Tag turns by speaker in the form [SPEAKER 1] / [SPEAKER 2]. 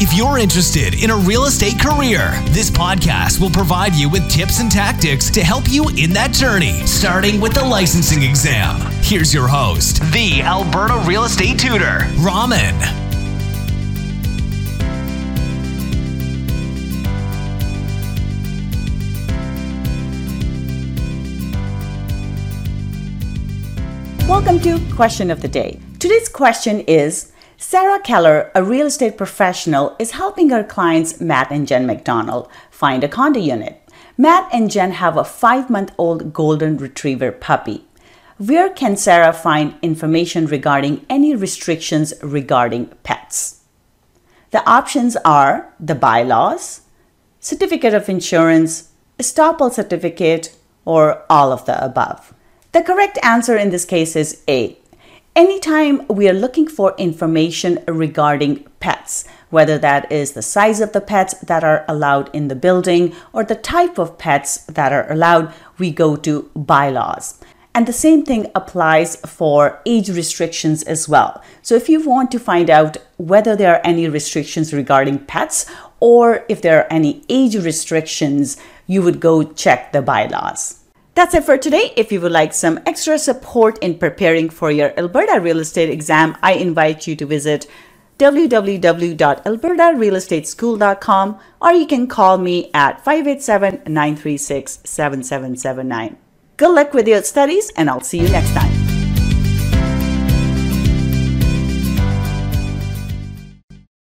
[SPEAKER 1] If you're interested in a real estate career, this podcast will provide you with tips and tactics to help you in that journey, starting with the licensing exam. Here's your host, the Alberta Real Estate Tutor, Raman.
[SPEAKER 2] Welcome to Question of the Day. Today's question is Sarah Keller, a real estate professional, is helping her clients, Matt and Jen McDonald, find a condo unit. Matt and Jen have a five month old golden retriever puppy. Where can Sarah find information regarding any restrictions regarding pets? The options are the bylaws, certificate of insurance, estoppel certificate, or all of the above. The correct answer in this case is A. Anytime we are looking for information regarding pets, whether that is the size of the pets that are allowed in the building or the type of pets that are allowed, we go to bylaws. And the same thing applies for age restrictions as well. So, if you want to find out whether there are any restrictions regarding pets or if there are any age restrictions, you would go check the bylaws. That's it for today. If you would like some extra support in preparing for your Alberta real estate exam, I invite you to visit www.albertarealestateschool.com or you can call me at 587 936 7779. Good luck with your studies, and I'll see you next time.